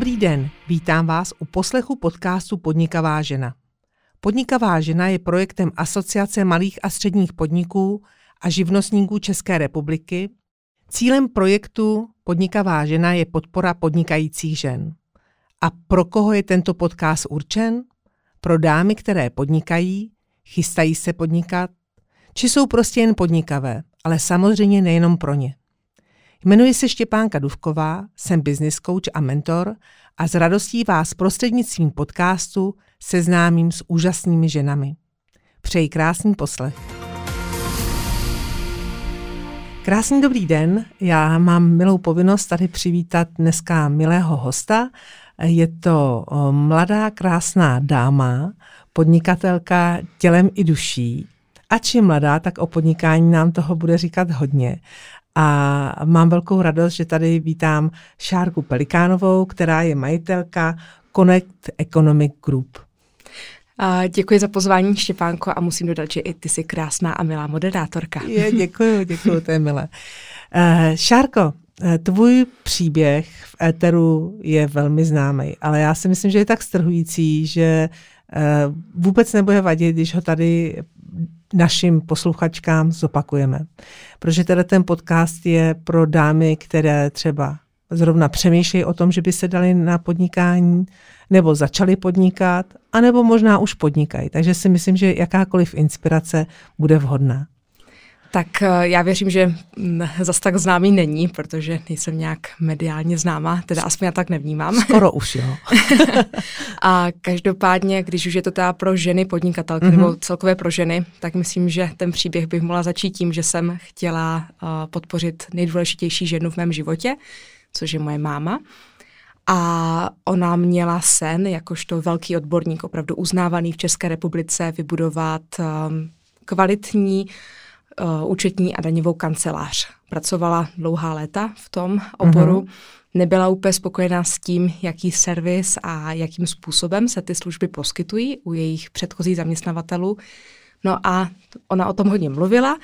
Dobrý den, vítám vás u poslechu podcastu Podnikavá žena. Podnikavá žena je projektem Asociace malých a středních podniků a živnostníků České republiky. Cílem projektu Podnikavá žena je podpora podnikajících žen. A pro koho je tento podcast určen? Pro dámy, které podnikají, chystají se podnikat, či jsou prostě jen podnikavé, ale samozřejmě nejenom pro ně. Jmenuji se Štěpánka Duvková, jsem business coach a mentor a s radostí vás prostřednictvím podcastu seznámím s úžasnými ženami. Přeji krásný poslech. Krásný dobrý den, já mám milou povinnost tady přivítat dneska milého hosta. Je to mladá krásná dáma, podnikatelka tělem i duší. Ač je mladá, tak o podnikání nám toho bude říkat hodně. A mám velkou radost, že tady vítám Šárku Pelikánovou, která je majitelka Connect Economic Group. A děkuji za pozvání, Štěpánko, a musím dodat, že i ty jsi krásná a milá moderátorka. Je, děkuji, děkuji, to je milé. Uh, Šárko, eh, tvůj příběh v éteru je velmi známý, ale já si myslím, že je tak strhující, že uh, vůbec nebude vadit, když ho tady našim posluchačkám zopakujeme. Protože teda ten podcast je pro dámy, které třeba zrovna přemýšlejí o tom, že by se dali na podnikání, nebo začali podnikat, anebo možná už podnikají. Takže si myslím, že jakákoliv inspirace bude vhodná. Tak eh, já věřím, že mm, zas tak známý není, protože nejsem nějak mediálně známá, teda aspoň já tak nevnímám. Skoro už, jo. a každopádně, když už je to teda pro ženy podnikatelky, mm-hmm. nebo celkově pro ženy, tak myslím, že ten příběh bych mohla začít tím, že jsem chtěla uh, podpořit nejdůležitější ženu v mém životě, což je moje máma. A ona měla sen, jakožto velký odborník, opravdu uznávaný v České republice, vybudovat um, kvalitní uh, účetní a daňovou kancelář. Pracovala dlouhá léta v tom oboru. Mm-hmm. Nebyla úplně spokojená s tím, jaký servis a jakým způsobem se ty služby poskytují u jejich předchozích zaměstnavatelů. No a ona o tom hodně mluvila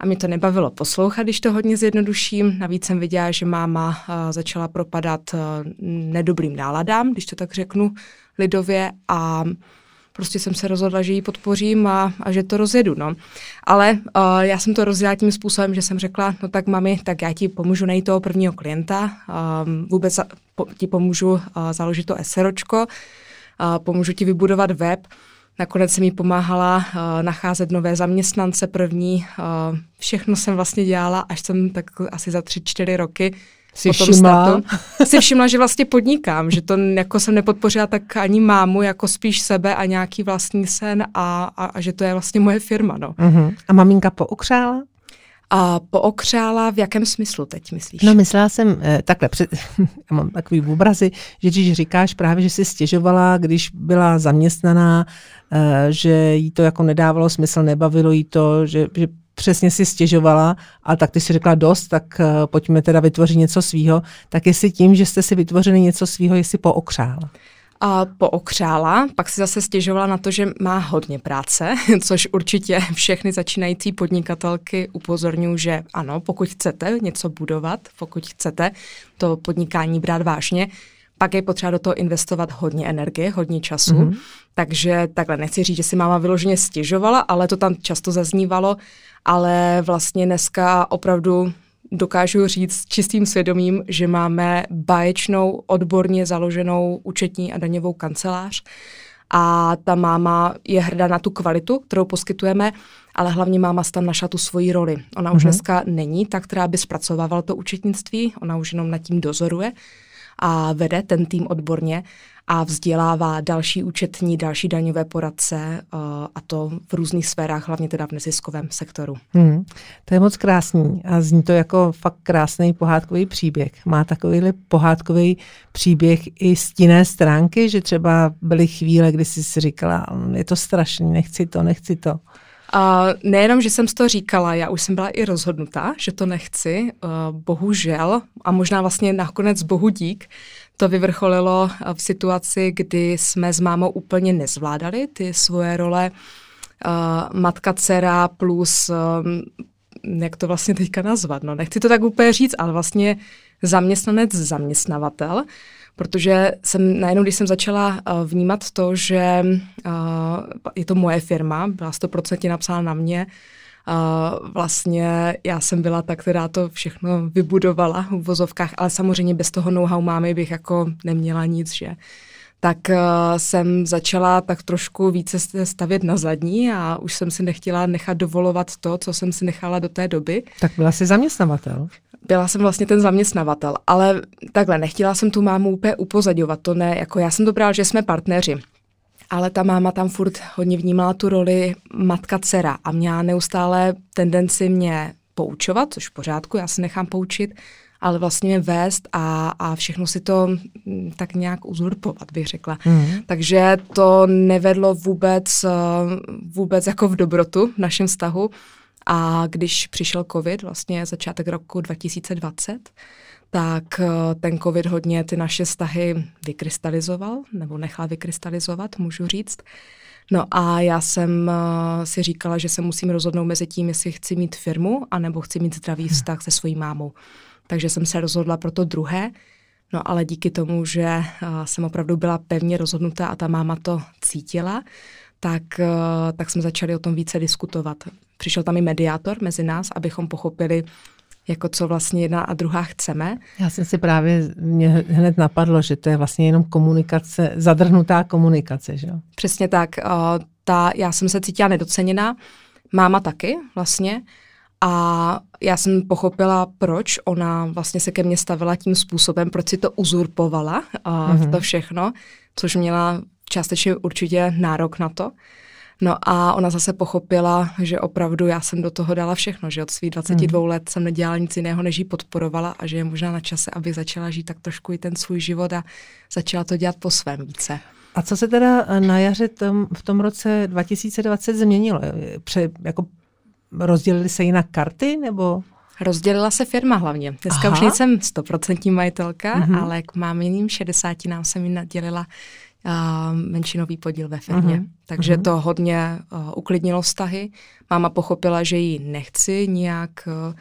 a mě to nebavilo poslouchat, když to hodně zjednoduším. Navíc jsem viděla, že máma uh, začala propadat uh, nedobrým náladám, když to tak řeknu lidově a prostě jsem se rozhodla, že ji podpořím a, a že to rozjedu. No. Ale uh, já jsem to rozjela tím způsobem, že jsem řekla, no tak mami, tak já ti pomůžu najít toho prvního klienta, um, vůbec za, po, ti pomůžu uh, založit to SROčko, uh, pomůžu ti vybudovat web, Nakonec jsem jí pomáhala uh, nacházet nové zaměstnance první. Uh, všechno jsem vlastně dělala, až jsem tak asi za tři, čtyři roky si všimla? si všimla, že vlastně podnikám, že to jako jsem nepodpořila tak ani mámu, jako spíš sebe a nějaký vlastní sen a, a, a že to je vlastně moje firma. No. Uh-huh. A maminka poukřála? A pookřála v jakém smyslu teď myslíš? No myslela jsem eh, takhle, před, já mám takový obrazy, že když říkáš právě, že si stěžovala, když byla zaměstnaná, eh, že jí to jako nedávalo smysl, nebavilo jí to, že, že přesně si stěžovala, a tak ty si řekla dost, tak uh, pojďme teda vytvořit něco svýho, tak jestli tím, že jste si vytvořili něco svýho, jestli pookřála. A pookřála, pak si zase stěžovala na to, že má hodně práce, což určitě všechny začínající podnikatelky upozorňují, že ano, pokud chcete něco budovat, pokud chcete to podnikání brát vážně, pak je potřeba do toho investovat hodně energie, hodně času. Mm-hmm. Takže takhle nechci říct, že si máma vyloženě stěžovala, ale to tam často zaznívalo, ale vlastně dneska opravdu dokážu říct s čistým svědomím, že máme báječnou, odborně založenou účetní a daňovou kancelář a ta máma je hrdá na tu kvalitu, kterou poskytujeme, ale hlavně máma tam našla tu svoji roli. Ona mm-hmm. už mhm. dneska není ta, která by zpracovávala to účetnictví, ona už jenom nad tím dozoruje a vede ten tým odborně a vzdělává další účetní, další daňové poradce uh, a to v různých sférách, hlavně teda v neziskovém sektoru. Hmm, to je moc krásný a zní to jako fakt krásný pohádkový příběh. Má takovýhle pohádkový příběh i z jiné stránky, že třeba byly chvíle, kdy jsi si říkala, je to strašný, nechci to, nechci to. A nejenom, že jsem toho říkala, já už jsem byla i rozhodnutá, že to nechci, uh, bohužel, a možná vlastně nakonec bohu dík, to vyvrcholilo v situaci, kdy jsme s mámou úplně nezvládali ty svoje role uh, matka, dcera plus, jak to vlastně teďka nazvat, no nechci to tak úplně říct, ale vlastně zaměstnanec, zaměstnavatel, protože jsem najednou, když jsem začala uh, vnímat to, že uh, je to moje firma, byla 100% napsána na mě, Uh, vlastně já jsem byla ta, která to všechno vybudovala v vozovkách, ale samozřejmě bez toho know-how mámy bych jako neměla nic, že tak uh, jsem začala tak trošku více stavět na zadní a už jsem si nechtěla nechat dovolovat to, co jsem si nechala do té doby. Tak byla jsi zaměstnavatel? Byla jsem vlastně ten zaměstnavatel, ale takhle, nechtěla jsem tu mámu úplně upozadovat, to ne, jako já jsem to brala, že jsme partneři. Ale ta máma tam furt hodně vnímala tu roli matka-dcera a měla neustále tendenci mě poučovat, což v pořádku, já se nechám poučit, ale vlastně mě vést a, a všechno si to mm, tak nějak uzurpovat, bych řekla. Mm. Takže to nevedlo vůbec, eh, vůbec jako v dobrotu v našem vztahu. A když přišel covid, vlastně začátek roku 2020, tak eh, ten covid hodně ty naše vztahy vykrystalizoval, nebo nechal vykrystalizovat, můžu říct. No a já jsem uh, si říkala, že se musím rozhodnout mezi tím, jestli chci mít firmu, anebo chci mít zdravý hm. vztah se svojí mámou. Takže jsem se rozhodla pro to druhé, no ale díky tomu, že uh, jsem opravdu byla pevně rozhodnutá a ta máma to cítila, tak, tak jsme začali o tom více diskutovat. Přišel tam i mediátor mezi nás, abychom pochopili, jako co vlastně jedna a druhá chceme. Já jsem si právě, mě hned napadlo, že to je vlastně jenom komunikace, zadrhnutá komunikace, že jo? Přesně tak. Uh, ta, já jsem se cítila nedoceněná, máma taky vlastně, a já jsem pochopila, proč ona vlastně se ke mně stavila tím způsobem, proč si to uzurpovala uh, mm-hmm. to všechno, což měla částečně určitě nárok na to. No a ona zase pochopila, že opravdu já jsem do toho dala všechno, že od svých 22 hmm. let jsem nedělala nic jiného, než ji podporovala a že je možná na čase, aby začala žít tak trošku i ten svůj život a začala to dělat po svém více. A co se teda eh, na jaře tom, v tom roce 2020 změnilo? Pře, jako rozdělili se jinak karty nebo? Rozdělila se firma hlavně. Dneska Aha. už nejsem stoprocentní majitelka, mm-hmm. ale k mám jiným 60 nám jsem ji nadělila menšinový podíl ve firmě. Uh-huh. Takže uh-huh. to hodně uh, uklidnilo vztahy. Máma pochopila, že ji nechci nějak uh,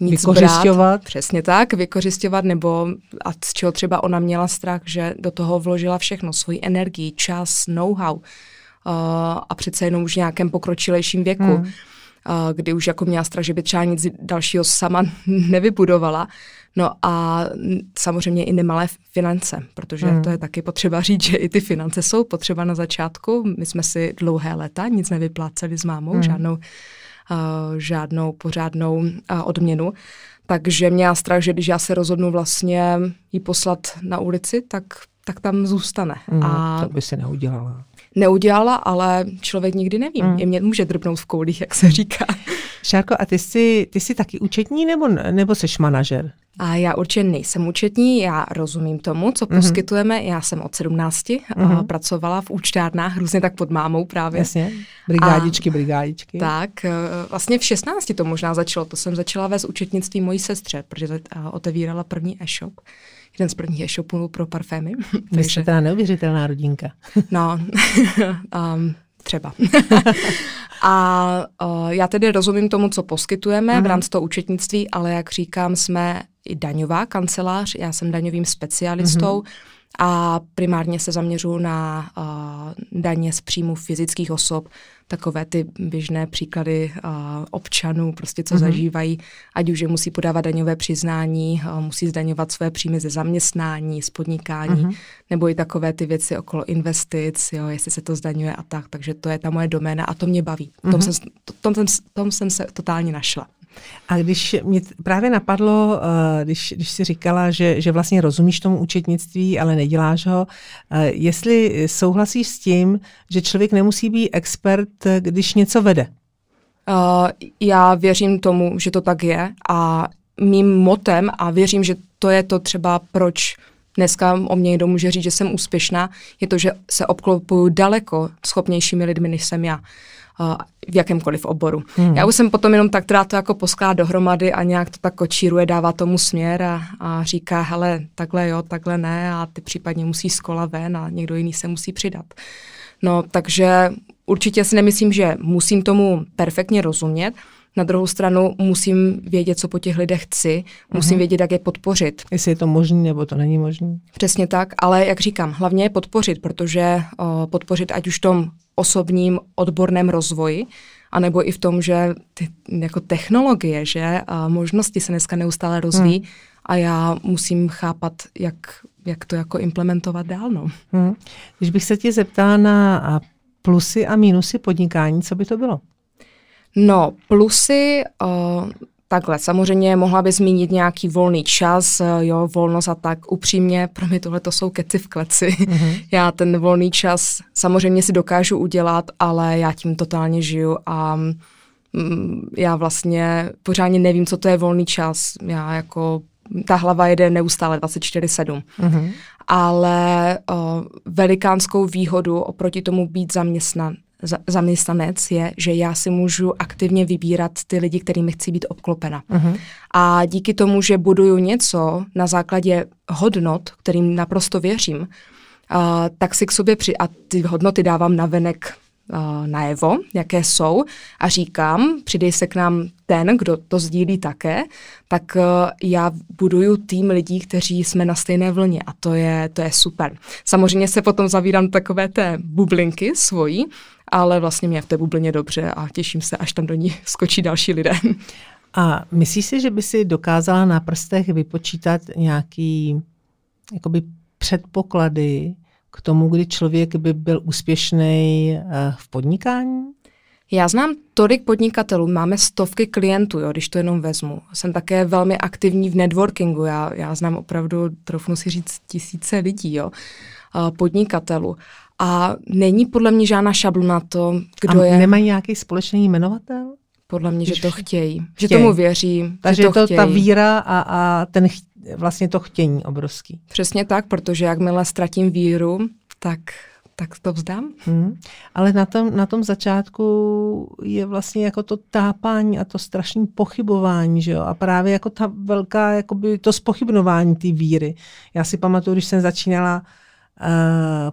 nic vykořišťovat. Přesně tak, vykořišťovat, nebo a z čeho třeba ona měla strach, že do toho vložila všechno, svoji energii, čas, know-how uh, a přece jenom už v nějakém pokročilejším věku. Uh-huh kdy už jako měla strach, že by třeba nic dalšího sama nevybudovala. No a samozřejmě i nemalé finance, protože hmm. to je taky potřeba říct, že i ty finance jsou potřeba na začátku. My jsme si dlouhé léta nic nevypláceli s mámou, hmm. žádnou, uh, žádnou pořádnou uh, odměnu. Takže měla strach, že když já se rozhodnu vlastně jí poslat na ulici, tak, tak tam zůstane. Hmm, a to by se neudělala neudělala, ale člověk nikdy neví. Mm. I mě může drbnout v koulích, jak se říká. Šárko, a ty jsi, ty jsi taky účetní nebo, nebo jsi manažer? A já určitě nejsem účetní, já rozumím tomu, co mm-hmm. poskytujeme. Já jsem od 17 mm-hmm. pracovala v účtárnách, různě tak pod mámou právě. Jasně, brigádičky, a, brigádičky. Tak, e, vlastně v 16 to možná začalo. To jsem začala vést účetnictví mojí sestře, protože otevírala první e-shop jeden z prvních e-shopů pro parfémy. Vy jste teda neuvěřitelná rodinka. no, um, třeba. a uh, já tedy rozumím tomu, co poskytujeme mm. v rámci toho účetnictví, ale jak říkám, jsme i daňová kancelář, já jsem daňovým specialistou, mm-hmm a primárně se zaměřuji na uh, daně z příjmu fyzických osob, takové ty běžné příklady uh, občanů, prostě co mm-hmm. zažívají, ať už je musí podávat daňové přiznání, uh, musí zdaňovat své příjmy ze zaměstnání, z podnikání, mm-hmm. nebo i takové ty věci okolo investic, jo, jestli se to zdaňuje a tak, takže to je ta moje doména a to mě baví. Mm-hmm. Tom, jsem, tom, tom, tom jsem se totálně našla. A když mě právě napadlo, eh, když, když jsi říkala, že, že vlastně rozumíš tomu účetnictví, ale neděláš ho, eh, jestli souhlasíš s tím, že člověk nemusí být expert, když něco vede? Uh, já věřím tomu, že to tak je a mým motem a věřím, že to je to třeba, proč dneska o mě někdo může říct, že jsem úspěšná, je to, že se obklopuju daleko schopnějšími lidmi, než jsem já v jakémkoliv oboru. Hmm. Já už jsem potom jenom tak teda to jako poskládá dohromady a nějak to tak kočíruje, dává tomu směr a, a říká, hele, takhle jo, takhle ne a ty případně musí z kola ven a někdo jiný se musí přidat. No, takže určitě si nemyslím, že musím tomu perfektně rozumět, Na druhou stranu musím vědět, co po těch lidech chci, musím uh-huh. vědět, jak je podpořit. Jestli je to možné nebo to není možné. Přesně tak, ale jak říkám, hlavně je podpořit, protože o, podpořit ať už v tom osobním odborném rozvoji, anebo i v tom, že ty jako technologie, že a možnosti se dneska neustále rozvíjí hmm. a já musím chápat, jak, jak to jako implementovat dál. No. Hmm. Když bych se tě zeptala na plusy a mínusy podnikání, co by to bylo? No, uh, Takhle, samozřejmě mohla by zmínit nějaký volný čas, jo, volnost a tak. Upřímně, pro mě tohle to jsou keci v kleci. Mm-hmm. Já ten volný čas samozřejmě si dokážu udělat, ale já tím totálně žiju a mm, já vlastně pořádně nevím, co to je volný čas. Já jako, ta hlava jede neustále 24-7. Mm-hmm. Ale o, velikánskou výhodu oproti tomu být zaměstnan, zaměstnanec je, že já si můžu aktivně vybírat ty lidi, kterými chci být obklopena. Uh-huh. A díky tomu, že buduju něco na základě hodnot, kterým naprosto věřím, uh, tak si k sobě při... a ty hodnoty dávám na venek uh, najevo, jaké jsou a říkám, přidej se k nám ten, kdo to sdílí také, tak uh, já buduju tým lidí, kteří jsme na stejné vlně a to je, to je super. Samozřejmě se potom zavírám takové té bublinky svojí, ale vlastně mě v té bublině dobře a těším se, až tam do ní skočí další lidé. A myslíš si, že by si dokázala na prstech vypočítat nějaký jakoby předpoklady k tomu, kdy člověk by byl úspěšný eh, v podnikání? Já znám tolik podnikatelů, máme stovky klientů, jo, když to jenom vezmu. Jsem také velmi aktivní v networkingu, já, já znám opravdu, trofnu si říct, tisíce lidí, jo, podnikatelů. A není podle mě žádná šablona to, kdo a je. nemají nějaký společný jmenovatel? Podle mě, že to chtějí. chtějí. Že tomu věří. Takže že to, to chtějí. ta víra a, a ten ch- vlastně to chtění obrovský. Přesně tak, protože jakmile ztratím víru, tak tak to vzdám. Hmm. Ale na tom, na tom začátku je vlastně jako to tápání a to strašné pochybování, že jo? A právě jako ta velká, jakoby to spochybnování té víry. Já si pamatuju, když jsem začínala uh,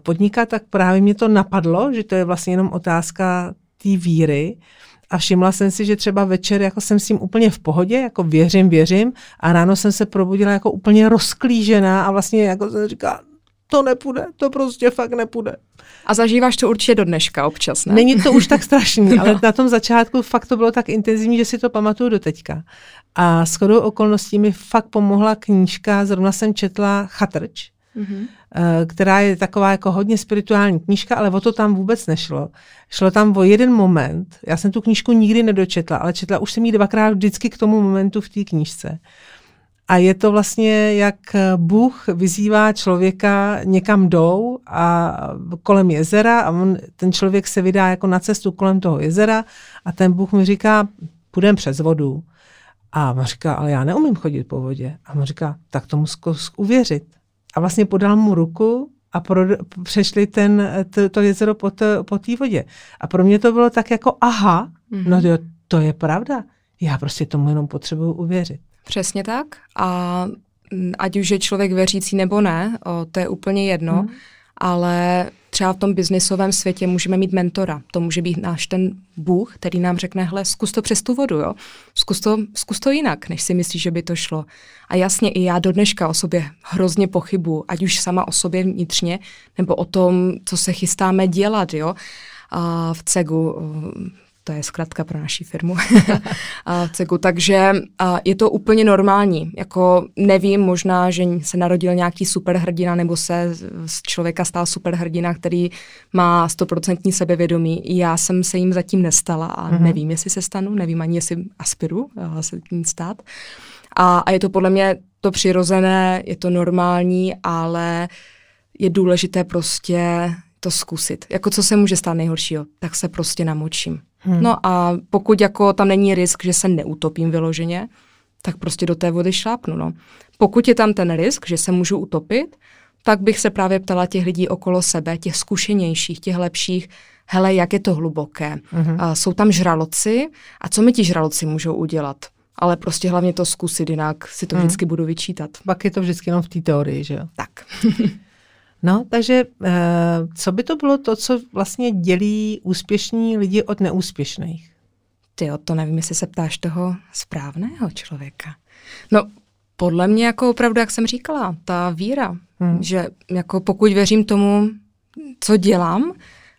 podnikat, tak právě mě to napadlo, že to je vlastně jenom otázka té víry. A všimla jsem si, že třeba večer jako jsem s tím úplně v pohodě, jako věřím, věřím. A ráno jsem se probudila jako úplně rozklížená a vlastně jako jsem říkala, to nepůjde, to prostě fakt nepůjde. A zažíváš to určitě do dneška občas, ne? Není to už tak strašný, no. ale na tom začátku fakt to bylo tak intenzivní, že si to pamatuju do teďka. A s chodou okolností mi fakt pomohla knížka, zrovna jsem četla Chatrč, mm-hmm. která je taková jako hodně spirituální knížka, ale o to tam vůbec nešlo. Šlo tam o jeden moment, já jsem tu knížku nikdy nedočetla, ale četla už jsem ji dvakrát vždycky k tomu momentu v té knížce. A je to vlastně, jak Bůh vyzývá člověka někam jdou a kolem jezera a on, ten člověk se vydá jako na cestu kolem toho jezera a ten Bůh mu říká, půjdeme přes vodu. A on říká, ale já neumím chodit po vodě. A on říká, tak tomu zkus uvěřit. A vlastně podal mu ruku a pro, přešli ten, to, to jezero po, to, po té vodě. A pro mě to bylo tak jako aha, mm-hmm. no to, to je pravda. Já prostě tomu jenom potřebuju uvěřit. Přesně tak. A ať už je člověk věřící nebo ne, o, to je úplně jedno, hmm. Ale třeba v tom biznisovém světě můžeme mít mentora. To může být náš ten Bůh, který nám řekne, hle, zkus to přes tu vodu, jo. Zkus to, zkus to jinak, než si myslíš, že by to šlo. A jasně, i já do dneška o sobě hrozně pochybu, ať už sama o sobě vnitřně, nebo o tom, co se chystáme dělat, jo. A v CEGu to je zkrátka pro naší firmu v CEGu, takže je to úplně normální. Jako nevím, možná, že se narodil nějaký superhrdina nebo se z člověka stal superhrdina, který má stoprocentní sebevědomí. Já jsem se jim zatím nestala a mm-hmm. nevím, jestli se stanu, nevím ani, jestli aspiru se tím stát. A, a je to podle mě to přirozené, je to normální, ale je důležité prostě to zkusit. Jako co se může stát nejhoršího, tak se prostě namočím. Hmm. No a pokud jako tam není risk, že se neutopím vyloženě, tak prostě do té vody šlápnu. No. Pokud je tam ten risk, že se můžu utopit, tak bych se právě ptala těch lidí okolo sebe, těch zkušenějších, těch lepších, hele, jak je to hluboké. hmm A jsou tam žraloci a co mi ti žraloci můžou udělat? Ale prostě hlavně to zkusit, jinak si to hmm. vždycky budu vyčítat. Pak je to vždycky jenom v té teorii, že jo? Tak. No, takže eh, co by to bylo to, co vlastně dělí úspěšní lidi od neúspěšných? Ty to nevím, jestli se ptáš toho správného člověka. No, podle mě jako opravdu, jak jsem říkala, ta víra, hmm. že jako pokud věřím tomu, co dělám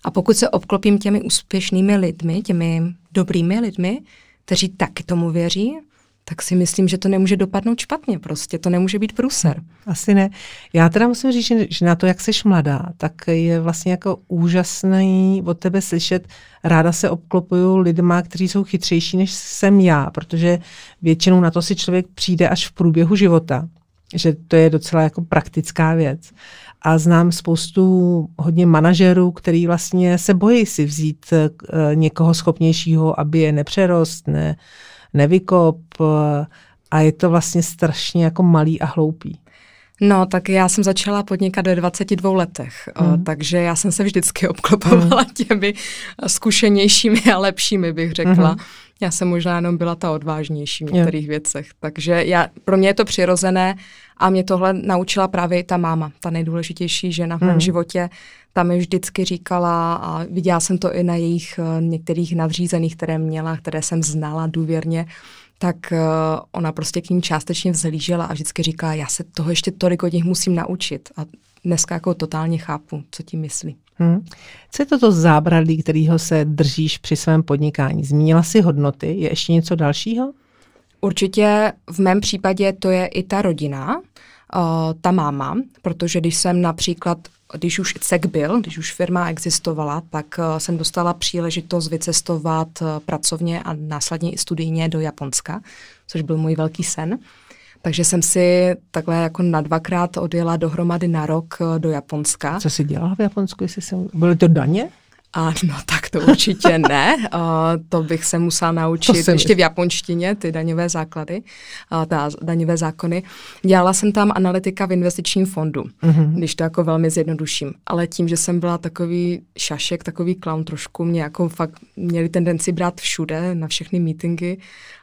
a pokud se obklopím těmi úspěšnými lidmi, těmi dobrými lidmi, kteří taky tomu věří, tak si myslím, že to nemůže dopadnout špatně prostě, to nemůže být průser. Asi ne. Já teda musím říct, že na to, jak jsi mladá, tak je vlastně jako úžasný od tebe slyšet, ráda se obklopuju lidma, kteří jsou chytřejší, než jsem já, protože většinou na to si člověk přijde až v průběhu života, že to je docela jako praktická věc. A znám spoustu hodně manažerů, který vlastně se bojí si vzít uh, někoho schopnějšího, aby je nepřerost, ne, nevykop a je to vlastně strašně jako malý a hloupý. No, tak já jsem začala podnikat ve 22 letech, mm. takže já jsem se vždycky obklopovala mm. těmi zkušenějšími a lepšími, bych řekla. Mm. Já jsem možná jenom byla ta odvážnější v některých jo. věcech. Takže já, pro mě je to přirozené a mě tohle naučila právě i ta máma, ta nejdůležitější žena v mém mm. životě. Ta mi vždycky říkala a viděla jsem to i na jejich uh, některých nadřízených, které měla, které jsem znala důvěrně, tak uh, ona prostě k ním částečně vzhlížela a vždycky říkala, já se toho ještě tolik od nich musím naučit. A dneska jako totálně chápu, co tím myslí. Hmm. Co je toto zábradlí, kterého se držíš při svém podnikání? Zmínila si hodnoty, je ještě něco dalšího? Určitě v mém případě to je i ta rodina, ta máma, protože když jsem například když už CEK byl, když už firma existovala, tak jsem dostala příležitost vycestovat pracovně a následně i studijně do Japonska, což byl můj velký sen. Takže jsem si takhle jako na dvakrát odjela dohromady na rok do Japonska. Co jsi dělala v Japonsku? Jestli jsem... Byly to daně? A no tak to určitě ne. Uh, to bych se musela naučit ještě v japonštině, ty daňové základy, uh, ta daňové zákony. Dělala jsem tam analytika v investičním fondu, mm-hmm. když to jako velmi zjednoduším. Ale tím, že jsem byla takový šašek, takový clown trošku, mě jako fakt měli tendenci brát všude, na všechny meetingy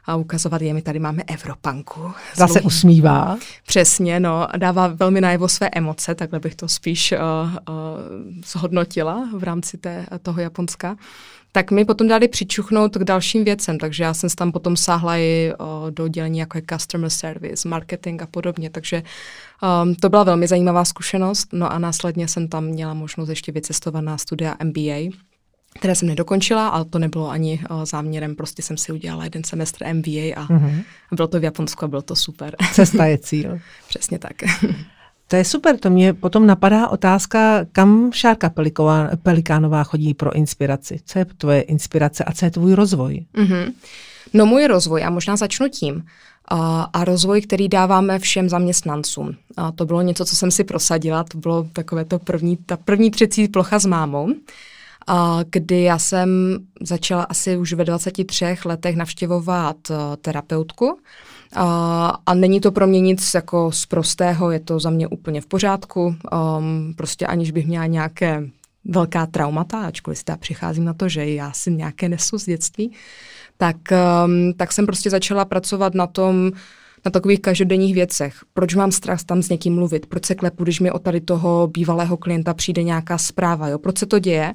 a ukazovat, je, my tady máme Evropanku. Zase usmívá. Přesně, no. Dává velmi najevo své emoce, takhle bych to spíš uh, uh, zhodnotila v rámci té, toho Japonska tak mi potom dali přičuchnout k dalším věcem, takže já jsem tam potom sáhla i o, do dělení jako je customer service, marketing a podobně, takže um, to byla velmi zajímavá zkušenost, no a následně jsem tam měla možnost ještě vycestovat na studia MBA, které jsem nedokončila, ale to nebylo ani uh, záměrem, prostě jsem si udělala jeden semestr MBA a mm-hmm. bylo to v Japonsku a bylo to super. Cesta je cíl. Přesně tak. To je super, to mě potom napadá otázka, kam Šárka Pelikánová chodí pro inspiraci? Co je tvoje inspirace a co je tvůj rozvoj? Mm-hmm. No můj rozvoj, a možná začnu tím, a, a rozvoj, který dáváme všem zaměstnancům. A to bylo něco, co jsem si prosadila, to bylo takové to první, ta první třecí plocha s mámou, kdy já jsem začala asi už ve 23 letech navštěvovat uh, terapeutku, a, a není to pro mě nic jako z prostého, je to za mě úplně v pořádku, um, prostě aniž bych měla nějaké velká traumata, ačkoliv si přicházím na to, že já si nějaké nesu z dětství, tak, um, tak jsem prostě začala pracovat na tom, na takových každodenních věcech. Proč mám strach tam s někým mluvit? Proč se klepu, když mi od tady toho bývalého klienta přijde nějaká zpráva? Jo? Proč se to děje?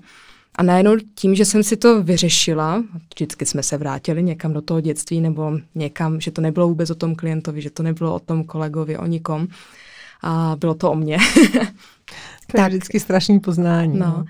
A najednou tím, že jsem si to vyřešila, vždycky jsme se vrátili někam do toho dětství nebo někam, že to nebylo vůbec o tom klientovi, že to nebylo o tom kolegovi, o nikom, a bylo to o mně. to je tak, vždycky strašný poznání. No.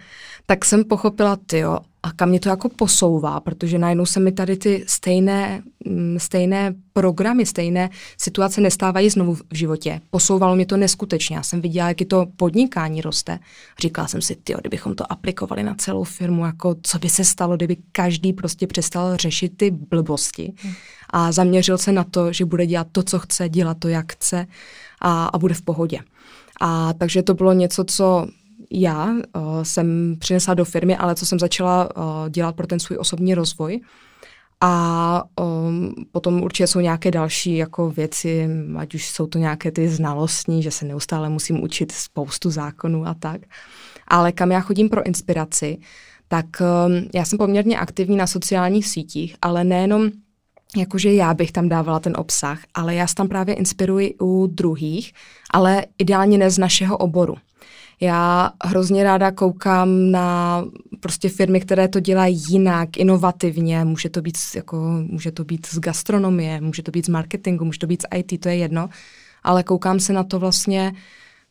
Tak jsem pochopila, ty a kam mě to jako posouvá, protože najednou se mi tady ty stejné, mm, stejné programy, stejné situace nestávají znovu v životě. Posouvalo mě to neskutečně. Já jsem viděla, jak to podnikání roste. Říkala jsem si, ty, kdybychom to aplikovali na celou firmu, jako co by se stalo, kdyby každý prostě přestal řešit ty blbosti hmm. a zaměřil se na to, že bude dělat to, co chce, dělat to, jak chce a, a bude v pohodě. A takže to bylo něco, co já uh, jsem přinesla do firmy, ale co jsem začala uh, dělat pro ten svůj osobní rozvoj. A um, potom určitě jsou nějaké další jako věci, ať už jsou to nějaké ty znalostní, že se neustále musím učit spoustu zákonů a tak. Ale kam já chodím pro inspiraci, tak um, já jsem poměrně aktivní na sociálních sítích, ale nejenom jakože já bych tam dávala ten obsah, ale já se tam právě inspiruji u druhých, ale ideálně ne z našeho oboru. Já hrozně ráda koukám na prostě firmy, které to dělají jinak, inovativně. Může to být, jako, může to být z gastronomie, může to být z marketingu, může to být z IT, to je jedno. Ale koukám se na to vlastně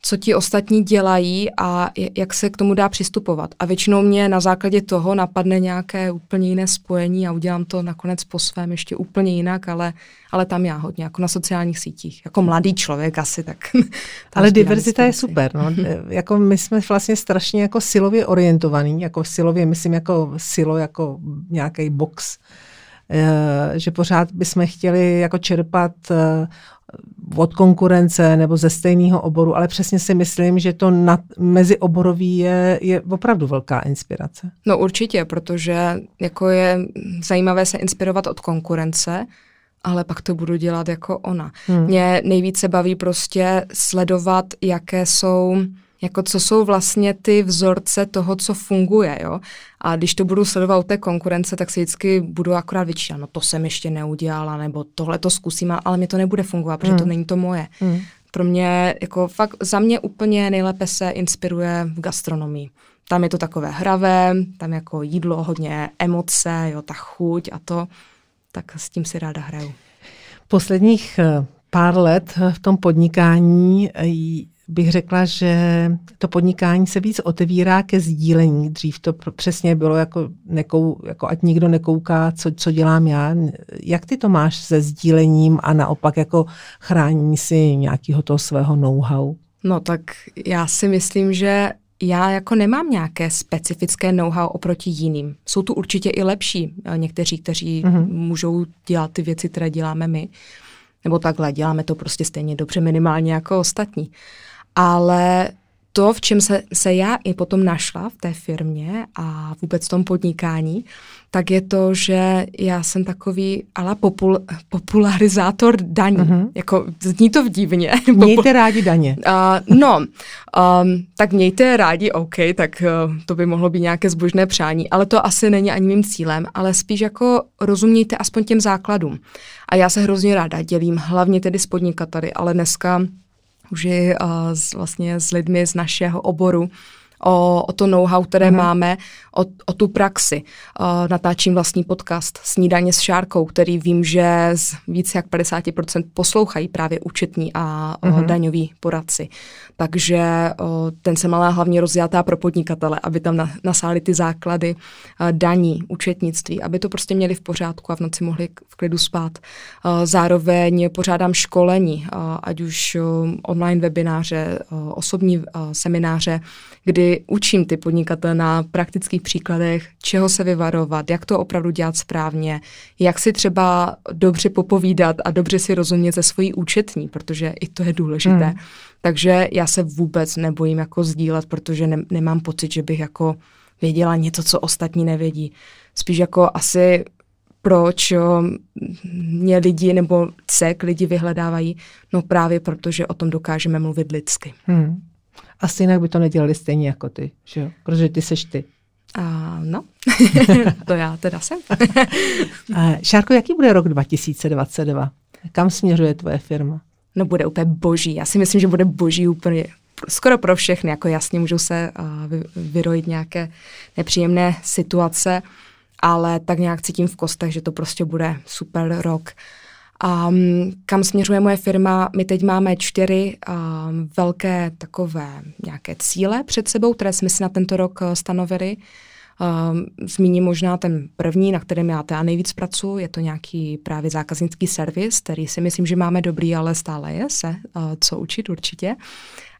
co ti ostatní dělají a jak se k tomu dá přistupovat. A většinou mě na základě toho napadne nějaké úplně jiné spojení a udělám to nakonec po svém ještě úplně jinak, ale, ale tam já hodně, jako na sociálních sítích. Jako mladý člověk asi, tak... ale diverzita je super, no. jako my jsme vlastně strašně jako silově orientovaný, jako silově, myslím jako silo, jako nějaký box, eh, že pořád bychom chtěli jako čerpat eh, od konkurence nebo ze stejného oboru, ale přesně si myslím, že to nad, mezioborový je, je opravdu velká inspirace. No určitě, protože jako je zajímavé se inspirovat od konkurence, ale pak to budu dělat jako ona. Hmm. Mě nejvíce baví prostě sledovat, jaké jsou jako co jsou vlastně ty vzorce toho, co funguje, jo. A když to budu sledovat u té konkurence, tak si vždycky budu akorát vyčítat, no to jsem ještě neudělala, nebo tohle to zkusím, ale mě to nebude fungovat, protože hmm. to není to moje. Hmm. Pro mě, jako fakt za mě úplně nejlépe se inspiruje v gastronomii. Tam je to takové hravé, tam jako jídlo, hodně emoce, jo, ta chuť a to, tak s tím si ráda hraju. Posledních eh, pár let v tom podnikání eh, bych řekla, že to podnikání se víc otevírá ke sdílení. Dřív to přesně bylo jako, nekou, jako ať nikdo nekouká, co, co dělám já. Jak ty to máš se sdílením a naopak jako chránění si nějakého toho svého know-how? No tak já si myslím, že já jako nemám nějaké specifické know-how oproti jiným. Jsou tu určitě i lepší někteří, kteří mm-hmm. můžou dělat ty věci, které děláme my. Nebo takhle, děláme to prostě stejně dobře minimálně jako ostatní ale to, v čem se, se já i potom našla v té firmě a vůbec v tom podnikání, tak je to, že já jsem takový ala popul, popularizátor daní. Uh-huh. Jako zní to divně. Mějte rádi daně. Uh, no, um, tak mějte rádi, OK, tak uh, to by mohlo být nějaké zbožné přání, ale to asi není ani mým cílem, ale spíš jako rozumějte aspoň těm základům. A já se hrozně ráda dělím, hlavně tedy s podnikateli, ale dneska už i uh, s, vlastně s lidmi z našeho oboru, o, o to know-how, které mm. máme, o, o tu praxi. Uh, natáčím vlastní podcast Snídaně s Šárkou, který vím, že z více jak 50% poslouchají právě účetní a mm. uh, daňoví poradci. Takže uh, ten se malá hlavně rozjatá pro podnikatele, aby tam na, nasáli ty základy uh, daní, účetnictví, aby to prostě měli v pořádku a v noci mohli v klidu spát. Uh, zároveň pořádám školení, uh, ať už uh, online webináře, uh, osobní uh, semináře, kdy učím ty podnikatele na praktických příkladech, čeho se vyvarovat, jak to opravdu dělat správně, jak si třeba dobře popovídat a dobře si rozumět ze svojí účetní, protože i to je důležité. Hmm. Takže já se vůbec nebojím jako sdílet, protože ne, nemám pocit, že bych jako věděla něco, co ostatní nevědí. Spíš jako asi proč jo, mě lidi nebo cek lidi vyhledávají, no právě protože o tom dokážeme mluvit lidsky. Hmm. Asi jinak by to nedělali stejně jako ty, že jo? Protože ty seš ty. A, no, to já teda jsem. Šárko, jaký bude rok 2022? Kam směřuje tvoje firma? No bude úplně boží. Já si myslím, že bude boží úplně skoro pro všechny. Jako jasně můžou se uh, vyrojit nějaké nepříjemné situace, ale tak nějak cítím v kostech, že to prostě bude super rok. Um, kam směřuje moje firma? My teď máme čtyři velké takové nějaké cíle před sebou, které jsme si na tento rok uh, stanovili. Um, zmíním možná ten první, na kterém já teda nejvíc pracuji, je to nějaký právě zákaznický servis, který si myslím, že máme dobrý, ale stále je se uh, co učit určitě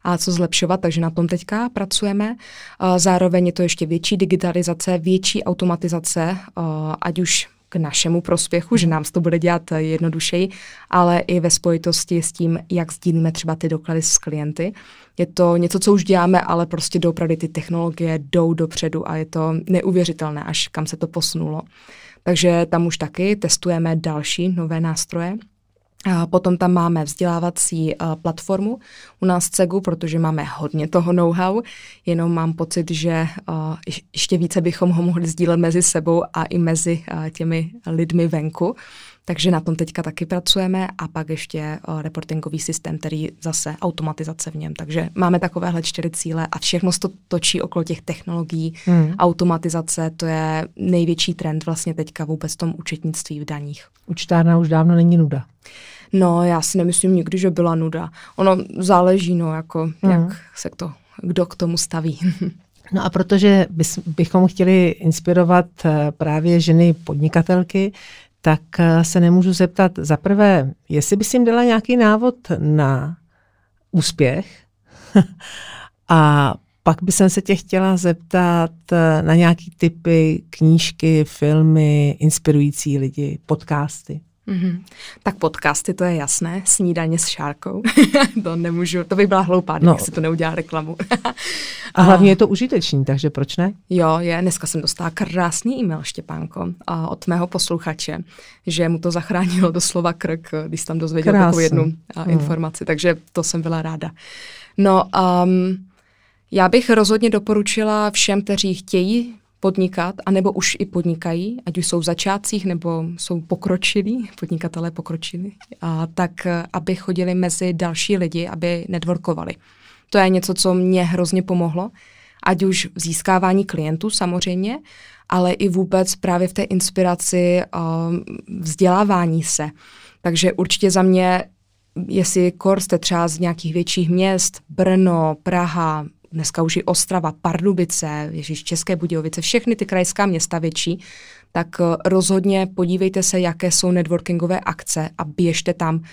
a co zlepšovat, takže na tom teďka pracujeme. Uh, zároveň je to ještě větší digitalizace, větší automatizace, uh, ať už k našemu prospěchu, že nám to bude dělat jednodušeji, ale i ve spojitosti s tím, jak sdílíme třeba ty doklady s klienty. Je to něco, co už děláme, ale prostě doopravdy ty technologie jdou dopředu a je to neuvěřitelné, až kam se to posunulo. Takže tam už taky testujeme další nové nástroje. A potom tam máme vzdělávací platformu u nás CEGu, protože máme hodně toho know-how, jenom mám pocit, že ještě více bychom ho mohli sdílet mezi sebou a i mezi těmi lidmi venku. Takže na tom teďka taky pracujeme a pak ještě reportingový systém, který zase automatizace v něm. Takže máme takovéhle čtyři cíle a všechno se to točí okolo těch technologií. Hmm. Automatizace, to je největší trend vlastně teďka vůbec v tom účetnictví v daních. Učtárna už dávno není nuda. No, já si nemyslím nikdy, že byla nuda. Ono záleží, no, jako, hmm. jak se to, kdo k tomu staví. No a protože bychom chtěli inspirovat eh, právě ženy podnikatelky, tak eh, se nemůžu zeptat za prvé, jestli bys jim dala nějaký návod na úspěch a pak bych se tě chtěla zeptat eh, na nějaký typy, knížky, filmy, inspirující lidi, podcasty. Mm-hmm. Tak podcasty, to je jasné, snídaně s šárkou. to nemůžu, to by byla hloupá, kdybych no. si to neudělala reklamu. a hlavně je to užitečný, takže proč ne? Jo, je. Dneska jsem dostala krásný e-mail, Štěpánko, a od mého posluchače, že mu to zachránilo doslova krk, když tam dozvěděl Krásný. takovou jednu a, hmm. informaci, takže to jsem byla ráda. No, um, já bych rozhodně doporučila všem, kteří chtějí podnikat, anebo už i podnikají, ať už jsou v začátcích, nebo jsou pokročilí, podnikatelé pokročili, a tak eh, aby chodili mezi další lidi, aby networkovali. To je něco, co mě hrozně pomohlo, ať už v získávání klientů samozřejmě, ale i vůbec právě v té inspiraci uh, vzdělávání se. Takže určitě za mě, jestli kor jste třeba z nějakých větších měst, Brno, Praha, dneska už i Ostrava, Pardubice, Ježíš, České Budějovice, všechny ty krajská města větší, tak eh, rozhodně podívejte se, jaké jsou networkingové akce a běžte tam.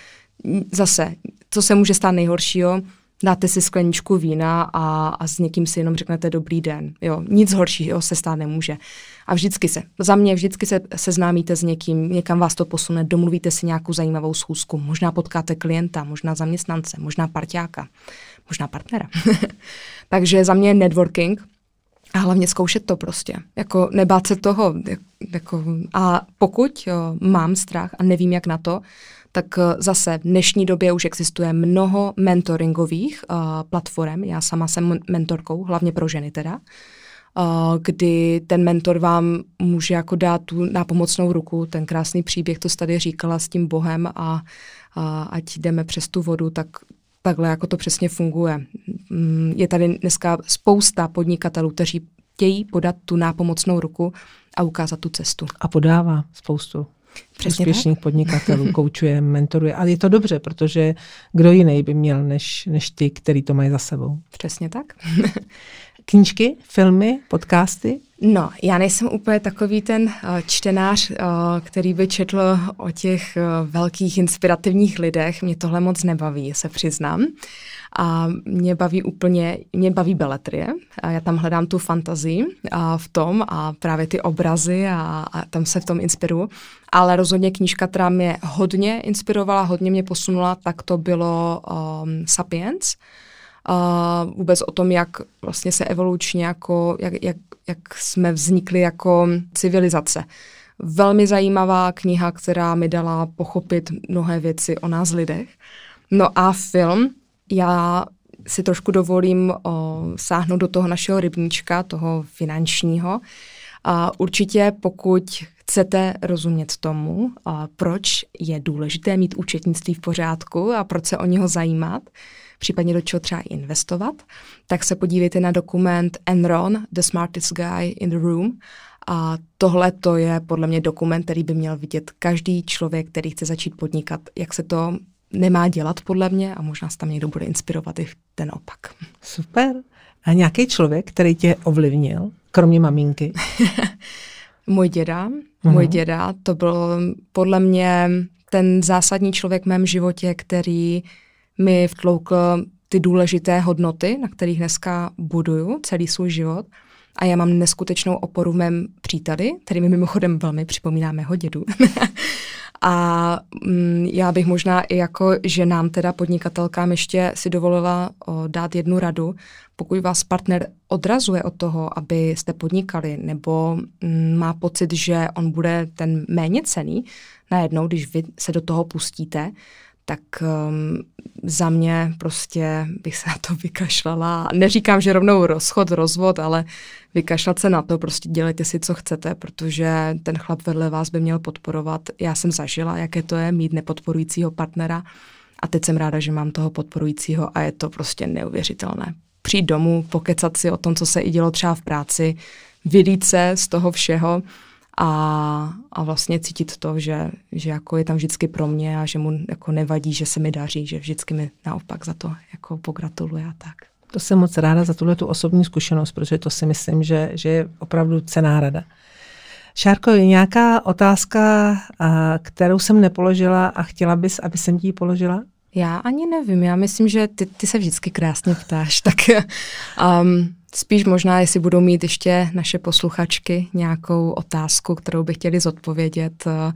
Zase, co se může stát nejhoršího, dáte si skleničku vína a, a s někým si jenom řeknete dobrý den. Jo, nic horšího se stát nemůže. A vždycky se, za mě vždycky se seznámíte s někým, někam vás to posune, domluvíte si nějakou zajímavou schůzku, možná potkáte klienta, možná zaměstnance, možná parťáka, možná partnera. Takže za mě je networking a hlavně zkoušet to prostě. Jako nebát se toho. Jako, a pokud jo, mám strach a nevím, jak na to, tak eh, zase v dnešní době už existuje mnoho mentoringových uh, platform. Já sama jsem mentorkou, hlavně pro ženy teda, uh, kdy ten mentor vám může jako dát tu nápomocnou ruku, ten krásný příběh, to tady říkala s tím Bohem a uh, ať jdeme přes tu vodu, tak takhle jako to přesně funguje. Mm, je tady dneska spousta podnikatelů, kteří chtějí podat tu nápomocnou ruku a ukázat tu cestu. A podává spoustu. Přesně úspěšných tak. podnikatelů, koučuje, mentoruje. Ale je to dobře, protože kdo jiný by měl než, než ty, který to mají za sebou. Přesně tak. Knížky, filmy, podcasty? No, já nejsem úplně takový ten uh, čtenář, uh, který by četl o těch uh, velkých inspirativních lidech. Mě tohle moc nebaví, se přiznám. A mě baví úplně, mě baví beletrie. A já tam hledám tu fantazii a v tom a právě ty obrazy a, a tam se v tom inspiruju. Ale rozhodně knížka, která mě hodně inspirovala, hodně mě posunula, tak to bylo um, Sapiens a vůbec o tom, jak vlastně se evolučně jako, jak, jak, jak jsme vznikli jako civilizace. Velmi zajímavá kniha, která mi dala pochopit mnohé věci o nás lidech. No a film, já si trošku dovolím o, sáhnout do toho našeho rybníčka, toho finančního. A určitě pokud chcete rozumět tomu, a proč je důležité mít účetnictví v pořádku a proč se o něho zajímat, případně do čeho třeba investovat, tak se podívejte na dokument Enron, The Smartest Guy in the Room. A tohle to je podle mě dokument, který by měl vidět každý člověk, který chce začít podnikat, jak se to nemá dělat podle mě a možná se tam někdo bude inspirovat i ten opak. Super. A nějaký člověk, který tě ovlivnil, kromě maminky? můj děda. Uh-huh. Můj děda, to byl podle mě ten zásadní člověk v mém životě, který mi vtloukl ty důležité hodnoty, na kterých dneska buduju celý svůj život. A já mám neskutečnou oporu v mém příteli, který mi mimochodem velmi připomíná mého dědu. a mm, já bych možná i jako ženám, teda podnikatelkám, ještě si dovolila o, dát jednu radu. Pokud vás partner odrazuje od toho, abyste podnikali, nebo mm, má pocit, že on bude ten méně cený, najednou, když vy se do toho pustíte, tak um, za mě prostě bych se na to vykašlala. Neříkám, že rovnou rozchod, rozvod, ale vykašlat se na to, prostě dělejte si, co chcete, protože ten chlap vedle vás by měl podporovat. Já jsem zažila, jaké to je mít nepodporujícího partnera a teď jsem ráda, že mám toho podporujícího a je to prostě neuvěřitelné. Přijít domů, pokecat si o tom, co se i dělo třeba v práci, vylít se z toho všeho a, a vlastně cítit to, že, že jako je tam vždycky pro mě a že mu jako nevadí, že se mi daří, že vždycky mi naopak za to jako pogratuluje a tak. To jsem moc ráda za tuhle tu osobní zkušenost, protože to si myslím, že, že je opravdu cená rada. Šárko, je nějaká otázka, kterou jsem nepoložila a chtěla bys, aby jsem ti ji položila? Já ani nevím, já myslím, že ty, ty se vždycky krásně ptáš, tak um, spíš možná, jestli budou mít ještě naše posluchačky nějakou otázku, kterou by chtěli zodpovědět, uh,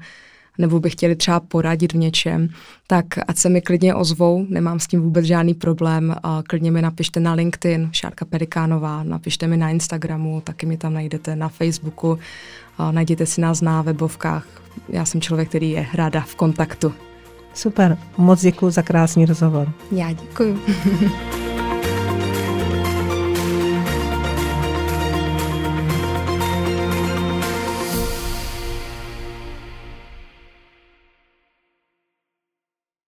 nebo by chtěli třeba poradit v něčem, tak ať se mi klidně ozvou, nemám s tím vůbec žádný problém, klidně mi napište na LinkedIn, Šárka Perikánová, napište mi na Instagramu, taky mi tam najdete na Facebooku, najděte si nás na webovkách, já jsem člověk, který je ráda v kontaktu. Super, moc děkuji za krásný rozhovor. Já děkuji.